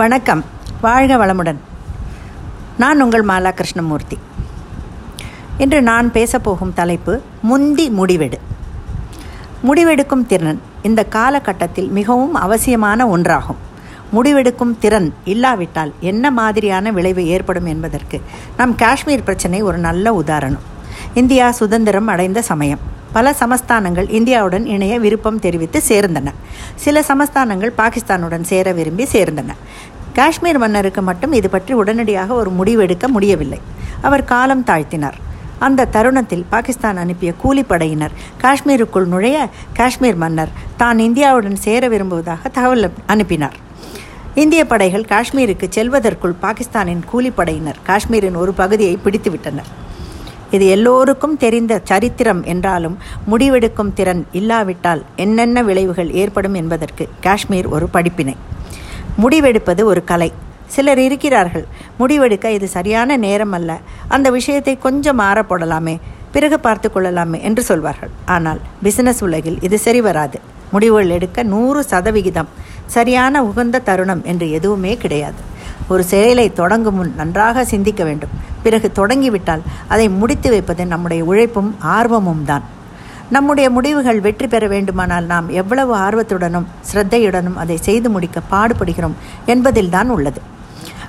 வணக்கம். வாழ்க வளமுடன். நான் உங்கள் மாலா கிருஷ்ணமூர்த்தி இன்று நான் பேசப்போகும் தலைப்பு முந்தி முடிவெடு. முடிவெடுக்கும் திறன் இந்த காலகட்டத்தில் மிகவும் அவசியமான ஒன்றாகும். முடிவெடுக்கும் திறன் இல்லாவிட்டால் என்ன மாதிரியான விளைவு ஏற்படும் என்பதற்கு நம் காஷ்மீர் பிரச்சனை ஒரு நல்ல உதாரணம். இந்தியா சுதந்திரம் அடைந்த சமயம். பல சமஸ்தானங்கள் இந்தியாவுடன் இணைய விருப்பம் தெரிவித்து சேர்ந்தன. சில சமஸ்தானங்கள் பாகிஸ்தானுடன் சேர விரும்பி சேர்ந்தன. காஷ்மீர் மன்னருக்கு மட்டும் இது பற்றி உடனடியாக ஒரு முடிவெடுக்க முடியவில்லை. அவர் காலம் தாழ்த்தினார். அந்த தருணத்தில் பாகிஸ்தான் அனுப்பிய கூலிப்படையினர் காஷ்மீருக்குள் நுழைய காஷ்மீர் மன்னர் தான் இந்தியாவுடன் சேர விரும்புவதாக தகவல் அனுப்பினார். இந்திய படைகள் காஷ்மீருக்கு செல்வதற்குள் பாகிஸ்தானின் கூலிப்படையினர் காஷ்மீரின் ஒரு பகுதியை பிடித்துவிட்டனர். இது எல்லோருக்கும் தெரிந்த சரித்திரம் என்றாலும் முடிவெடுக்கும் திறன் இல்லாவிட்டால் என்னென்ன விளைவுகள் ஏற்படும் என்பதற்கு காஷ்மீர் ஒரு படிப்பினை. முடிவெடுப்பது ஒரு கலை. சிலர் இருக்கிறார்கள் முடிவெடுக்க இது சரியான நேரம் அல்ல அந்த விஷயத்தை கொஞ்சம் மாற போடலாமே பிறகு பார்த்து கொள்ளலாமே என்று சொல்வார்கள். ஆனால் பிசினஸ் உலகில் இது சரி வராது. முடிவுகள் எடுக்க நூறு சதவிகிதம் சரியான உகந்த தருணம் என்று எதுவுமே கிடையாது. ஒரு செயலை தொடங்கும் முன் நன்றாக சிந்திக்க வேண்டும். பிறகு தொடங்கிவிட்டால் அதை முடித்து வைப்பது நம்முடைய உழைப்பும் ஆர்வமும் தான். நம்முடைய முடிவுகள் வெற்றி பெற வேண்டுமானால் நாம் எவ்வளவு ஆர்வத்துடனும் சிரத்தையுடனும் அதை செய்து முடிக்க பாடுபடுகிறோம் என்பதில்தான் உள்ளது.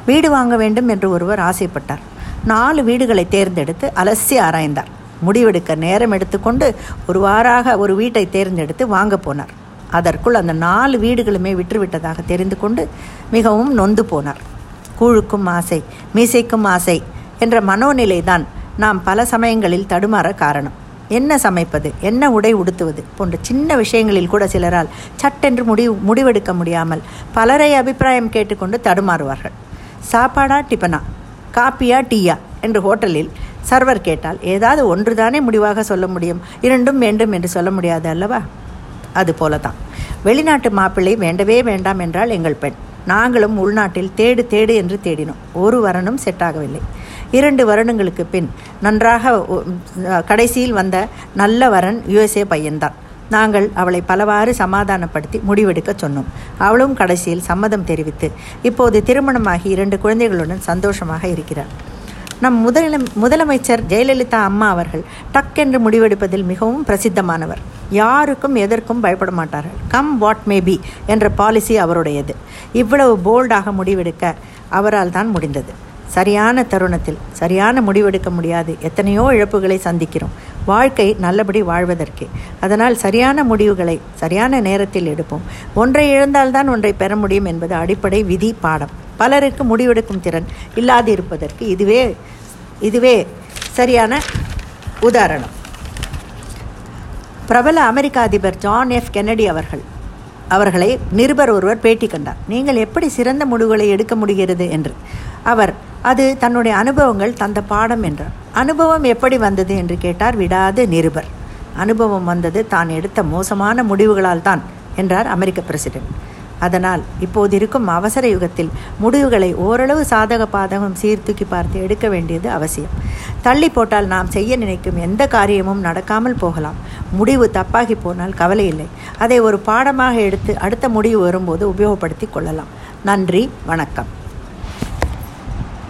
வீடு வாங்க வேண்டும் என்று ஒருவர் ஆசைப்பட்டார். நாலு வீடுகளை தேர்ந்தெடுத்து அலசி ஆராய்ந்தார். முடிவெடுக்க நேரம் எடுத்துக்கொண்டு ஒரு வாராக ஒரு வீட்டை தேர்ந்தெடுத்து வாங்க போனார். அதற்குள் அந்த நாலு வீடுகளுமே விற்றுவிட்டதாக தெரிந்து கொண்டு மிகவும் நொந்து போனார். கூழுக்கும் ஆசை மீசைக்கும் ஆசை என்ற மனோநிலைதான் நாம் பல சமயங்களில் தடுமாற காரணம். என்ன சமைப்பது? என்ன உடை உடுத்துவது? போன்ற சின்ன விஷயங்களில் கூட சிலரால் சட்டென்று முடிவு முடிவெடுக்க முடியாமல் பலரை அபிப்பிராயம் கேட்டுக்கொண்டு தடுமாறுவார்கள். சாப்பாடா டிபனா காப்பியா டீயா? என்று ஹோட்டலில் சர்வர் கேட்டால் ஏதாவது ஒன்றுதானே முடிவாக சொல்ல முடியும். இரண்டும் வேண்டும் என்று சொல்ல முடியாது அல்லவா? அது போல தான் வெளிநாட்டு மாப்பிள்ளை வேண்டவே வேண்டாம் என்றால் எங்கள் பெண். நாங்களும் உள்நாட்டில் தேடு தேடு என்று தேடினோம். ஒரு வரனும் செட் ஆகவில்லை. இரண்டு வருடங்களுக்கு பின் நன்றாக கடைசியில் வந்த நல்ல வரன் யுஎஸ்ஏ பையன்தான். நாங்கள் அவளை பலவாறு சமாதானப்படுத்தி முடிவெடுக்க சொன்னோம். அவளும் கடைசியில் சம்மதம் தெரிவித்து இப்போது திருமணமாகி இரண்டு குழந்தைகளுடன் சந்தோஷமாக இருக்கிறார். நம் முதல முதலமைச்சர் ஜெயலலிதா அம்மா அவர்கள் டக்கென்று முடிவெடுப்பதில் மிகவும் பிரசித்தமானவர். யாருக்கும் எதற்கும் பயப்பட மாட்டார்கள். கம் வாட் மே பி என்ற பாலிசி அவருடையது. இவ்வளவு போல்டாக முடிவெடுக்க அவரால் தான் முடிந்தது. சரியான தருணத்தில் சரியான முடிவெடுக்க முடியாது. எத்தனையோ இழப்புகளை சந்திக்கிறோம். வாழ்க்கை நல்லபடி வாழ்வதற்கே. அதனால் சரியான முடிவுகளை சரியான நேரத்தில் எடுப்போம். ஒன்றை இழந்தால்தான் ஒன்றை பெற முடியும் என்பது அடிப்படை விதி பாடம். பலருக்கு முடிவெடுக்கும் திறன் இல்லாதிருப்பதற்கு இதுவே இதுவே சரியான உதாரணம். பிரபல அமெரிக்க அதிபர் ஜான் எஃப் கென்னடி அவர்கள் அவர்களை நிருபர் ஒருவர் பேட்டி கண்டார். நீங்கள் எப்படி சிறந்த முடிவுகளை எடுக்க முடிகிறது என்று. அவர் அது தன்னுடைய அனுபவங்கள் தந்த பாடம் என்றார் அனுபவம் எப்படி வந்தது என்று கேட்டார் விடாது நிருபர். அனுபவம் வந்தது தான் எடுத்த மோசமான முடிவுகளால் தான் என்றார் அமெரிக்க பிரசிடென்ட். அதனால் இப்போது இருக்கும் அவசர யுகத்தில் முடிவுகளை ஓரளவு சாதக பாதகம் சீர்தூக்கி பார்த்து எடுக்க வேண்டியது அவசியம். தள்ளி போட்டால் நாம் செய்ய நினைக்கும் எந்த காரியமும் நடக்காமல் போகலாம். முடிவு தப்பாகி போனால் கவலை இல்லை. அதை ஒரு பாடமாக எடுத்து அடுத்த முடிவு வரும்போது உபயோகப்படுத்தி கொள்ளலாம். நன்றி வணக்கம்.